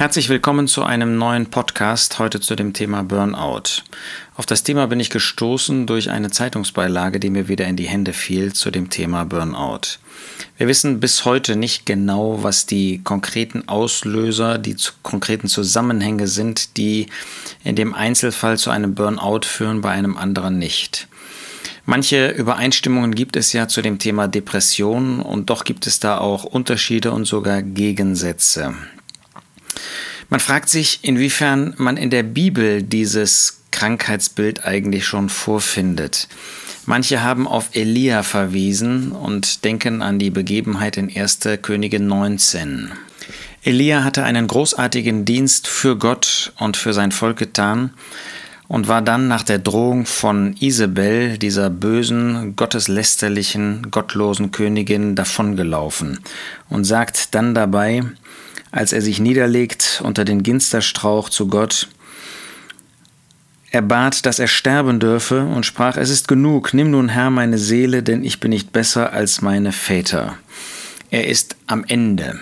Herzlich willkommen zu einem neuen Podcast, heute zu dem Thema Burnout. Auf das Thema bin ich gestoßen durch eine Zeitungsbeilage, die mir wieder in die Hände fiel zu dem Thema Burnout. Wir wissen bis heute nicht genau, was die konkreten Auslöser, die konkreten Zusammenhänge sind, die in dem Einzelfall zu einem Burnout führen, bei einem anderen nicht. Manche Übereinstimmungen gibt es ja zu dem Thema Depression und doch gibt es da auch Unterschiede und sogar Gegensätze. Man fragt sich, inwiefern man in der Bibel dieses Krankheitsbild eigentlich schon vorfindet. Manche haben auf Elia verwiesen und denken an die Begebenheit in 1. Könige 19. Elia hatte einen großartigen Dienst für Gott und für sein Volk getan und war dann nach der Drohung von Isabel, dieser bösen, gotteslästerlichen, gottlosen Königin, davongelaufen und sagt dann dabei, als er sich niederlegt unter den Ginsterstrauch zu Gott. Er bat, dass er sterben dürfe und sprach, es ist genug, nimm nun Herr meine Seele, denn ich bin nicht besser als meine Väter. Er ist am Ende.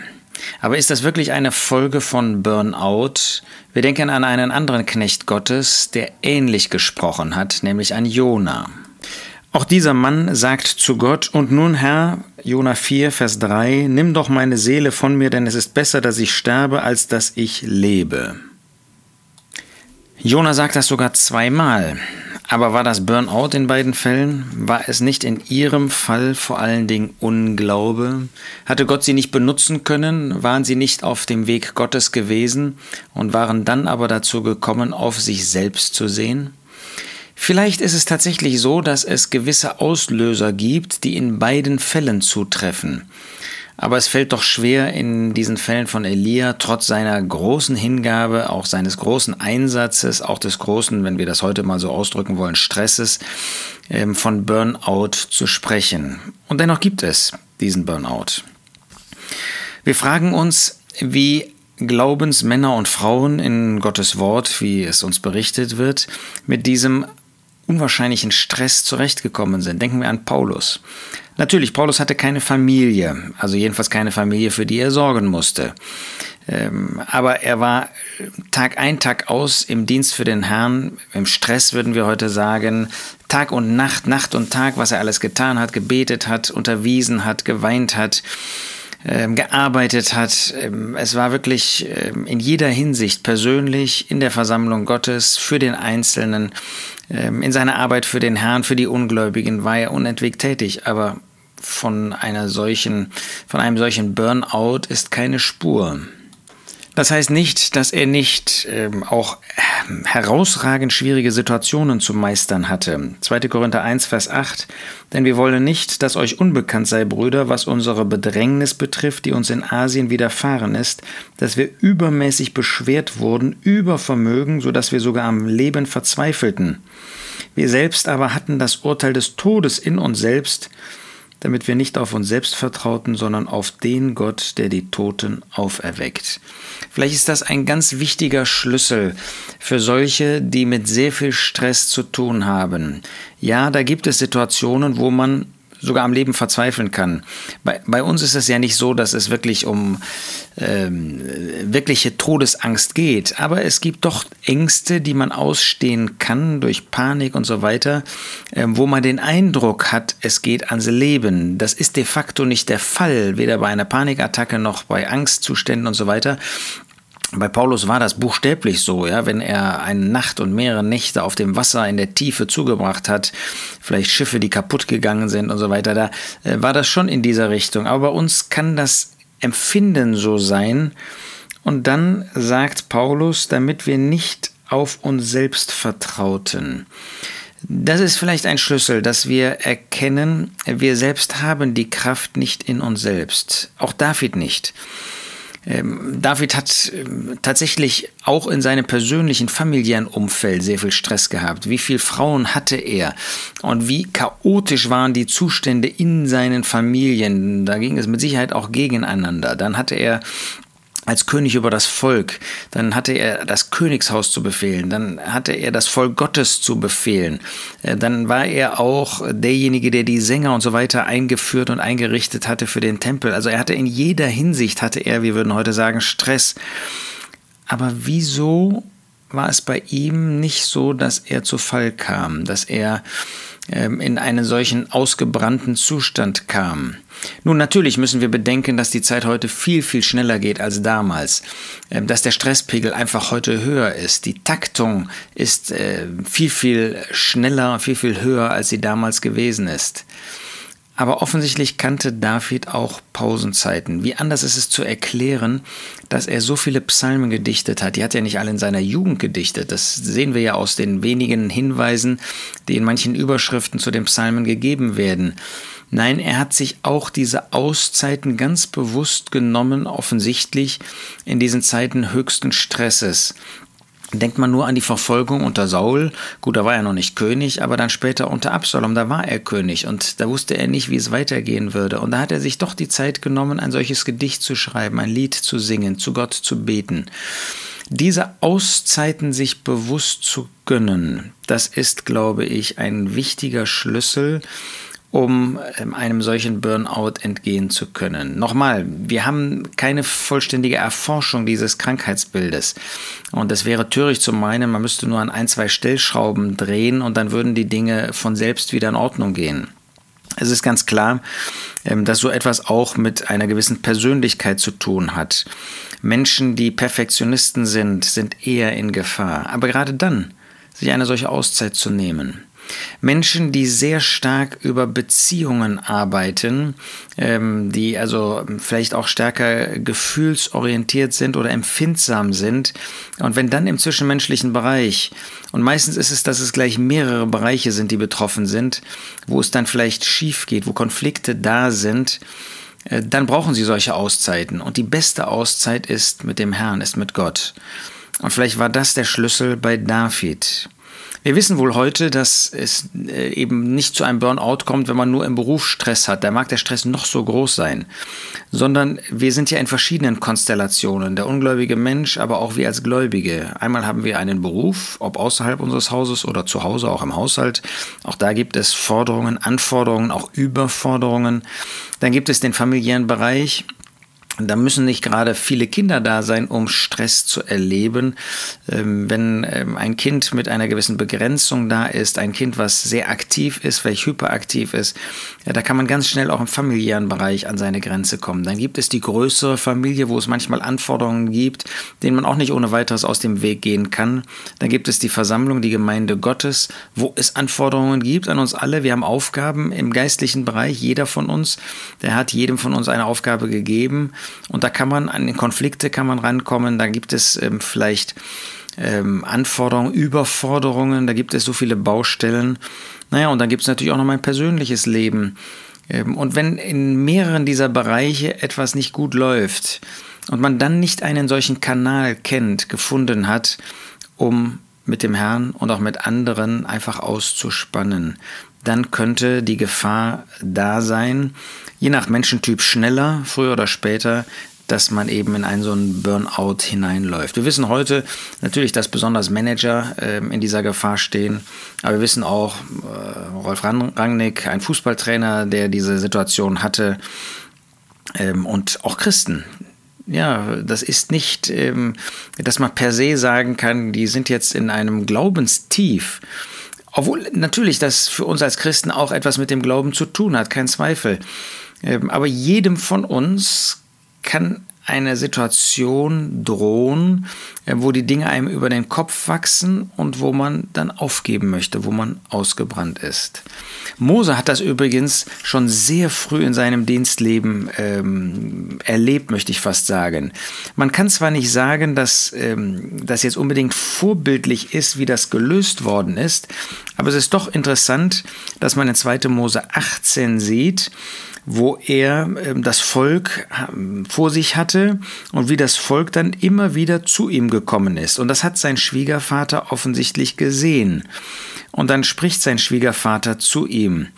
Aber ist das wirklich eine Folge von Burnout? Wir denken an einen anderen Knecht Gottes, der ähnlich gesprochen hat, nämlich an Jona. Auch dieser Mann sagt zu Gott, und nun Herr, Jona 4, Vers 3, nimm doch meine Seele von mir, denn es ist besser, dass ich sterbe, als dass ich lebe. Jona sagt das sogar zweimal. Aber war das Burnout in beiden Fällen? War es nicht in ihrem Fall vor allen Dingen Unglaube? Hatte Gott sie nicht benutzen können? Waren sie nicht auf dem Weg Gottes gewesen und waren dann aber dazu gekommen, auf sich selbst zu sehen? Vielleicht ist es tatsächlich so, dass es gewisse Auslöser gibt, die in beiden Fällen zutreffen. Aber es fällt doch schwer in diesen Fällen von Elia, trotz seiner großen Hingabe, auch seines großen Einsatzes, auch des großen, wenn wir das heute mal so ausdrücken wollen, Stresses, ähm, von Burnout zu sprechen. Und dennoch gibt es diesen Burnout. Wir fragen uns, wie Glaubensmänner und Frauen in Gottes Wort, wie es uns berichtet wird, mit diesem unwahrscheinlichen Stress zurechtgekommen sind. Denken wir an Paulus. Natürlich, Paulus hatte keine Familie, also jedenfalls keine Familie, für die er sorgen musste. Ähm, aber er war Tag ein, Tag aus im Dienst für den Herrn, im Stress würden wir heute sagen, Tag und Nacht, Nacht und Tag, was er alles getan hat, gebetet hat, unterwiesen hat, geweint hat ähm, gearbeitet hat. Ähm, es war wirklich ähm, in jeder Hinsicht persönlich in der Versammlung Gottes für den Einzelnen, ähm, in seiner Arbeit für den Herrn, für die Ungläubigen war er unentwegt tätig, aber von einer solchen, von einem solchen Burnout ist keine Spur. Das heißt nicht, dass er nicht ähm, auch ähm, herausragend schwierige Situationen zu meistern hatte. 2. Korinther 1, Vers 8. Denn wir wollen nicht, dass euch unbekannt sei, Brüder, was unsere Bedrängnis betrifft, die uns in Asien widerfahren ist, dass wir übermäßig beschwert wurden, über Vermögen, so dass wir sogar am Leben verzweifelten. Wir selbst aber hatten das Urteil des Todes in uns selbst, damit wir nicht auf uns selbst vertrauten, sondern auf den Gott, der die Toten auferweckt. Vielleicht ist das ein ganz wichtiger Schlüssel für solche, die mit sehr viel Stress zu tun haben. Ja, da gibt es Situationen, wo man sogar am Leben verzweifeln kann. Bei, bei uns ist es ja nicht so, dass es wirklich um ähm, wirkliche Todesangst geht, aber es gibt doch Ängste, die man ausstehen kann durch Panik und so weiter, äh, wo man den Eindruck hat, es geht ans Leben. Das ist de facto nicht der Fall, weder bei einer Panikattacke noch bei Angstzuständen und so weiter. Bei Paulus war das buchstäblich so, ja, wenn er eine Nacht und mehrere Nächte auf dem Wasser in der Tiefe zugebracht hat, vielleicht Schiffe, die kaputt gegangen sind und so weiter, da äh, war das schon in dieser Richtung. Aber bei uns kann das Empfinden so sein. Und dann sagt Paulus, damit wir nicht auf uns selbst vertrauten. Das ist vielleicht ein Schlüssel, dass wir erkennen, wir selbst haben die Kraft nicht in uns selbst. Auch David nicht. Ähm, David hat ähm, tatsächlich auch in seinem persönlichen familiären Umfeld sehr viel Stress gehabt. Wie viele Frauen hatte er und wie chaotisch waren die Zustände in seinen Familien. Da ging es mit Sicherheit auch gegeneinander. Dann hatte er als König über das Volk, dann hatte er das Königshaus zu befehlen, dann hatte er das Volk Gottes zu befehlen, äh, dann war er auch derjenige, der die Sänger und so weiter eingeführt und eingerichtet hatte für den Tempel. Also er hatte in jeder Hinsicht, hatte er, wir würden heute sagen, Stress. Aber wieso war es bei ihm nicht so, dass er zu Fall kam, dass er ähm, in einen solchen ausgebrannten Zustand kam. Nun, natürlich müssen wir bedenken, dass die Zeit heute viel, viel schneller geht als damals, ähm, dass der Stresspegel einfach heute höher ist. Die Taktung ist äh, viel, viel schneller, viel, viel höher, als sie damals gewesen ist. Aber offensichtlich kannte David auch Pausenzeiten. Wie anders ist es zu erklären, dass er so viele Psalmen gedichtet hat? Die hat er nicht alle in seiner Jugend gedichtet. Das sehen wir ja aus den wenigen Hinweisen, die in manchen Überschriften zu den Psalmen gegeben werden. Nein, er hat sich auch diese Auszeiten ganz bewusst genommen, offensichtlich in diesen Zeiten höchsten Stresses. Denkt man nur an die Verfolgung unter Saul. Gut, da war er noch nicht König, aber dann später unter Absalom, da war er König und da wusste er nicht, wie es weitergehen würde. Und da hat er sich doch die Zeit genommen, ein solches Gedicht zu schreiben, ein Lied zu singen, zu Gott zu beten. Diese Auszeiten sich bewusst zu gönnen, das ist, glaube ich, ein wichtiger Schlüssel, um ähm, einem solchen Burnout entgehen zu können. Nochmal, wir haben keine vollständige Erforschung dieses Krankheitsbildes. Und es wäre töricht zu meinen, man müsste nur an ein, zwei Stellschrauben drehen und dann würden die Dinge von selbst wieder in Ordnung gehen. Es ist ganz klar, ähm, dass so etwas auch mit einer gewissen Persönlichkeit zu tun hat. Menschen, die Perfektionisten sind, sind eher in Gefahr. Aber gerade dann, sich eine solche Auszeit zu nehmen, Menschen, die sehr stark über Beziehungen arbeiten, ähm, die also vielleicht auch stärker gefühlsorientiert sind oder empfindsam sind. Und wenn dann im zwischenmenschlichen Bereich, und meistens ist es, dass es gleich mehrere Bereiche sind, die betroffen sind, wo es dann vielleicht schief geht, wo Konflikte da sind, äh, dann brauchen sie solche Auszeiten. Und die beste Auszeit ist mit dem Herrn, ist mit Gott. Und vielleicht war das der Schlüssel bei David. Wir wissen wohl heute, dass es äh, eben nicht zu einem Burnout kommt, wenn man nur im Beruf Stress hat. Da mag der Stress noch so groß sein, sondern wir sind ja in verschiedenen Konstellationen. Der ungläubige Mensch, aber auch wir als Gläubige. Einmal haben wir einen Beruf, ob außerhalb unseres Hauses oder zu Hause, auch im Haushalt. Auch da gibt es Forderungen, Anforderungen, auch Überforderungen. Dann gibt es den familiären Bereich. Da müssen nicht gerade viele Kinder da sein, um Stress zu erleben. Ähm, wenn ähm, ein Kind mit einer gewissen Begrenzung da ist, ein Kind, was sehr aktiv ist, vielleicht hyperaktiv ist, da kann man ganz schnell auch im familiären Bereich an seine Grenze kommen. Dann gibt es die größere Familie, wo es manchmal Anforderungen gibt, denen man auch nicht ohne weiteres aus dem Weg gehen kann. Dann gibt es die Versammlung, die Gemeinde Gottes, wo es Anforderungen gibt an uns alle. Wir haben Aufgaben im geistlichen Bereich, jeder von uns, der hat jedem von uns eine Aufgabe gegeben. Und da kann man an den Konflikte kann man rankommen. Da gibt es ähm, vielleicht ähm, Anforderungen, Überforderungen. Da gibt es so viele Baustellen. Naja, und dann gibt es natürlich auch noch mein persönliches Leben. Ähm, und wenn in mehreren dieser Bereiche etwas nicht gut läuft und man dann nicht einen solchen Kanal kennt, gefunden hat, um mit dem Herrn und auch mit anderen einfach auszuspannen, dann könnte die Gefahr da sein, je nach Menschentyp schneller, früher oder später, dass man eben in einen so einen Burnout hineinläuft. Wir wissen heute natürlich, dass besonders Manager äh, in dieser Gefahr stehen, aber wir wissen auch, äh, Rolf Rangnick, ein Fußballtrainer, der diese Situation hatte, ähm, und auch Christen, ja, das ist nicht, ähm, dass man per se sagen kann, die sind jetzt in einem Glaubenstief. Obwohl natürlich das für uns als Christen auch etwas mit dem Glauben zu tun hat, kein Zweifel. Ähm, aber jedem von uns kann eine Situation drohen, äh, wo die Dinge einem über den Kopf wachsen und wo man dann aufgeben möchte, wo man ausgebrannt ist. Mose hat das übrigens schon sehr früh in seinem Dienstleben ähm, erlebt, möchte ich fast sagen. Man kann zwar nicht sagen, dass ähm, das jetzt unbedingt vorbildlich ist, wie das gelöst worden ist, aber es ist doch interessant, dass man in 2. Mose 18 sieht, wo er ähm, das Volk ähm, vor sich hatte und wie das Volk dann immer wieder zu ihm gekommen ist. Und das hat sein Schwiegervater offensichtlich gesehen. Und dann spricht sein Schwiegervater zu ihm.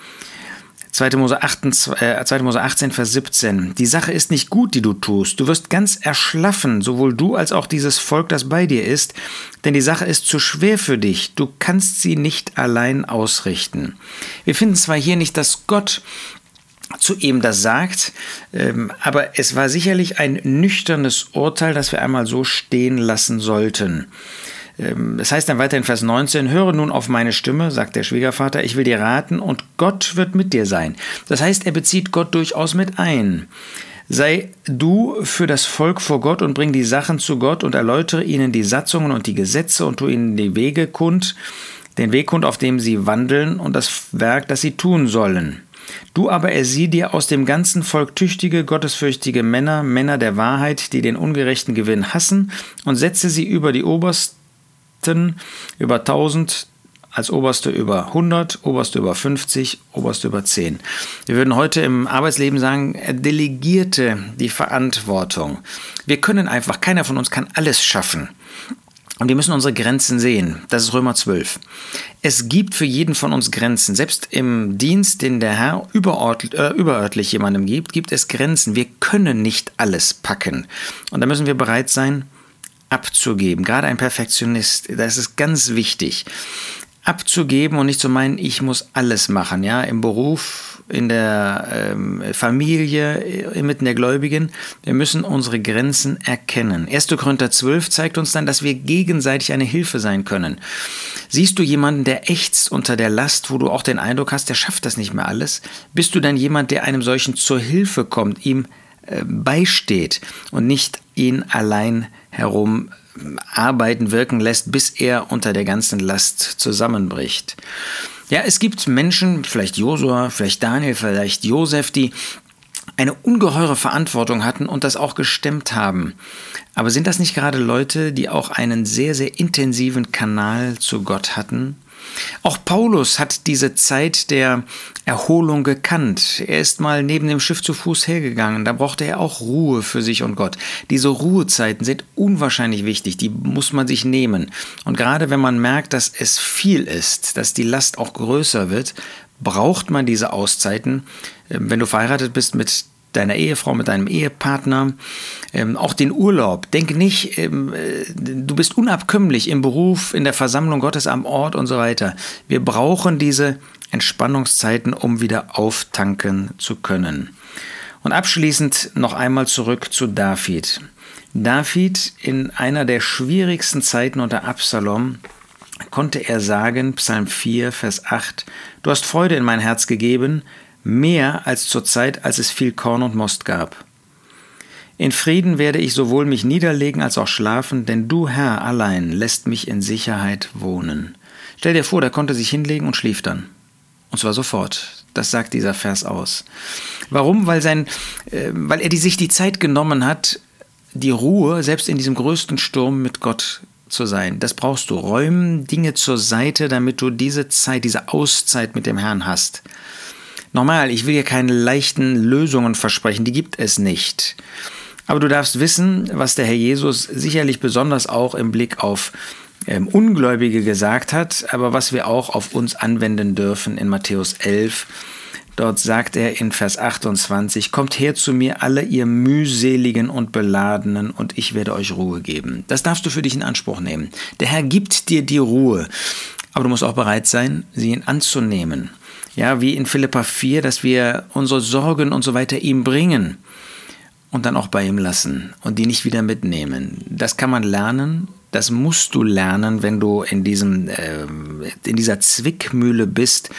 2. Mose, 18, äh, 2. Mose 18, Vers 17. Die Sache ist nicht gut, die du tust. Du wirst ganz erschlaffen, sowohl du als auch dieses Volk, das bei dir ist, denn die Sache ist zu schwer für dich. Du kannst sie nicht allein ausrichten. Wir finden zwar hier nicht, dass Gott zu ihm das sagt. Ähm, aber es war sicherlich ein nüchternes Urteil, das wir einmal so stehen lassen sollten. Ähm, das heißt dann weiter in Vers 19, höre nun auf meine Stimme, sagt der Schwiegervater, ich will dir raten und Gott wird mit dir sein. Das heißt, er bezieht Gott durchaus mit ein. Sei du für das Volk vor Gott und bring die Sachen zu Gott und erläutere ihnen die Satzungen und die Gesetze und tu ihnen die Wege kund, den Weg kund, auf dem sie wandeln und das Werk, das sie tun sollen. Du aber ersieh dir aus dem ganzen Volk tüchtige, gottesfürchtige Männer, Männer der Wahrheit, die den ungerechten Gewinn hassen, und setze sie über die Obersten, über tausend, als Oberste über 100, Oberste über 50, Oberste über 10. Wir würden heute im Arbeitsleben sagen, er delegierte die Verantwortung. Wir können einfach, keiner von uns kann alles schaffen. Und wir müssen unsere Grenzen sehen. Das ist Römer 12. Es gibt für jeden von uns Grenzen. Selbst im Dienst, den der Herr überört, äh, überörtlich jemandem gibt, gibt es Grenzen. Wir können nicht alles packen. Und da müssen wir bereit sein, abzugeben. Gerade ein Perfektionist, das ist ganz wichtig abzugeben und nicht zu meinen, ich muss alles machen, ja, im Beruf, in der ähm, Familie, inmitten der Gläubigen. Wir müssen unsere Grenzen erkennen. 1. Korinther 12 zeigt uns dann, dass wir gegenseitig eine Hilfe sein können. Siehst du jemanden, der ächzt unter der Last, wo du auch den Eindruck hast, der schafft das nicht mehr alles? Bist du dann jemand, der einem solchen zur Hilfe kommt, ihm äh, beisteht und nicht ihn allein herum arbeiten, wirken lässt, bis er unter der ganzen Last zusammenbricht. Ja, es gibt Menschen, vielleicht Josua, vielleicht Daniel, vielleicht Josef, die eine ungeheure Verantwortung hatten und das auch gestemmt haben. Aber sind das nicht gerade Leute, die auch einen sehr, sehr intensiven Kanal zu Gott hatten? Auch Paulus hat diese Zeit der Erholung gekannt. Er ist mal neben dem Schiff zu Fuß hergegangen. Da brauchte er auch Ruhe für sich und Gott. Diese Ruhezeiten sind unwahrscheinlich wichtig. Die muss man sich nehmen. Und gerade wenn man merkt, dass es viel ist, dass die Last auch größer wird, braucht man diese Auszeiten. Ähm, wenn du verheiratet bist mit deiner Ehefrau, mit deinem Ehepartner, ähm, auch den Urlaub. Denk nicht, ähm, äh, du bist unabkömmlich im Beruf, in der Versammlung Gottes am Ort und so weiter. Wir brauchen diese Entspannungszeiten, um wieder auftanken zu können. Und abschließend noch einmal zurück zu David. David in einer der schwierigsten Zeiten unter Absalom konnte er sagen, Psalm 4, Vers 8, Du hast Freude in mein Herz gegeben, mehr als zur Zeit, als es viel Korn und Most gab. In Frieden werde ich sowohl mich niederlegen als auch schlafen, denn du, Herr, allein lässt mich in Sicherheit wohnen. Stell dir vor, der konnte sich hinlegen und schlief dann. Und zwar sofort. Das sagt dieser Vers aus. Warum? Weil, sein, äh, weil er die, sich die Zeit genommen hat, die Ruhe, selbst in diesem größten Sturm mit Gott zu sein. Das brauchst du. Räumen Dinge zur Seite, damit du diese Zeit, diese Auszeit mit dem Herrn hast. Nochmal, ich will hier keine leichten Lösungen versprechen, die gibt es nicht. Aber du darfst wissen, was der Herr Jesus sicherlich besonders auch im Blick auf ähm, Ungläubige gesagt hat, aber was wir auch auf uns anwenden dürfen in Matthäus 11. Dort sagt er in Vers 28, Kommt her zu mir alle ihr mühseligen und beladenen, und ich werde euch Ruhe geben. Das darfst du für dich in Anspruch nehmen. Der Herr gibt dir die Ruhe, aber du musst auch bereit sein, sie anzunehmen. Ja, wie in Philippa 4, dass wir unsere Sorgen und so weiter ihm bringen und dann auch bei ihm lassen und die nicht wieder mitnehmen. Das kann man lernen, das musst du lernen, wenn du in, diesem, äh, in dieser Zwickmühle bist,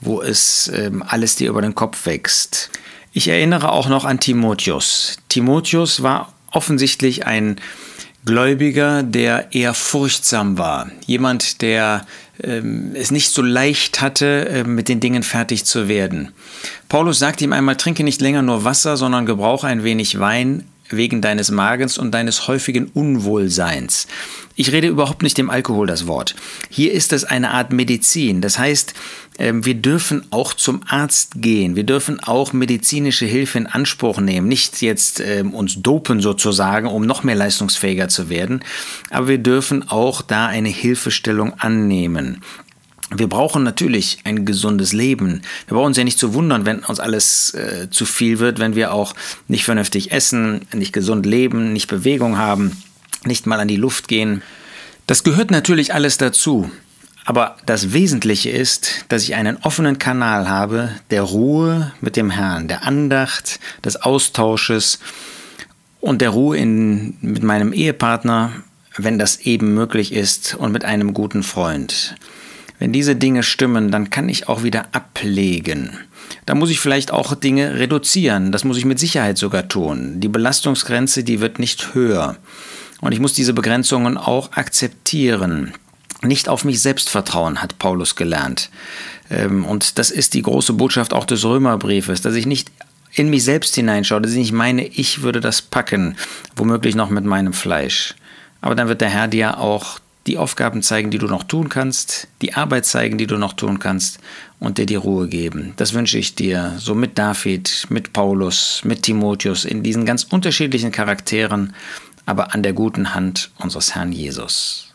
wo es äh, alles dir über den Kopf wächst. Ich erinnere auch noch an Timotheus. Timotheus war offensichtlich ein Gläubiger, der eher furchtsam war. Jemand, der ähm, es nicht so leicht hatte, äh, mit den Dingen fertig zu werden. Paulus sagt ihm einmal, trinke nicht länger nur Wasser, sondern gebrauche ein wenig Wein wegen deines Magens und deines häufigen Unwohlseins. Ich rede überhaupt nicht dem Alkohol das Wort. Hier ist es eine Art Medizin. Das heißt, ähm, wir dürfen auch zum Arzt gehen. Wir dürfen auch medizinische Hilfe in Anspruch nehmen. Nicht jetzt ähm, uns dopen sozusagen, um noch mehr leistungsfähiger zu werden, aber wir dürfen auch da eine Hilfestellung annehmen. Wir brauchen natürlich ein gesundes Leben. Wir brauchen uns ja nicht zu wundern, wenn uns alles äh, zu viel wird, wenn wir auch nicht vernünftig essen, nicht gesund leben, nicht Bewegung haben, nicht mal an die Luft gehen. Das gehört natürlich alles dazu. Aber das Wesentliche ist, dass ich einen offenen Kanal habe der Ruhe mit dem Herrn, der Andacht, des Austausches und der Ruhe in, mit meinem Ehepartner, wenn das eben möglich ist, und mit einem guten Freund. Wenn diese Dinge stimmen, dann kann ich auch wieder ablegen. Da muss ich vielleicht auch Dinge reduzieren. Das muss ich mit Sicherheit sogar tun. Die Belastungsgrenze, die wird nicht höher. Und ich muss diese Begrenzungen auch akzeptieren. Nicht auf mich selbst vertrauen, hat Paulus gelernt. Ähm, und das ist die große Botschaft auch des Römerbriefes, dass ich nicht in mich selbst hineinschaue, dass ich nicht meine, ich würde das packen, womöglich noch mit meinem Fleisch. Aber dann wird der Herr dir auch die Aufgaben zeigen, die du noch tun kannst, die Arbeit zeigen, die du noch tun kannst und dir die Ruhe geben. Das wünsche ich dir, so mit David, mit Paulus, mit Timotheus, in diesen ganz unterschiedlichen Charakteren, aber an der guten Hand unseres Herrn Jesus.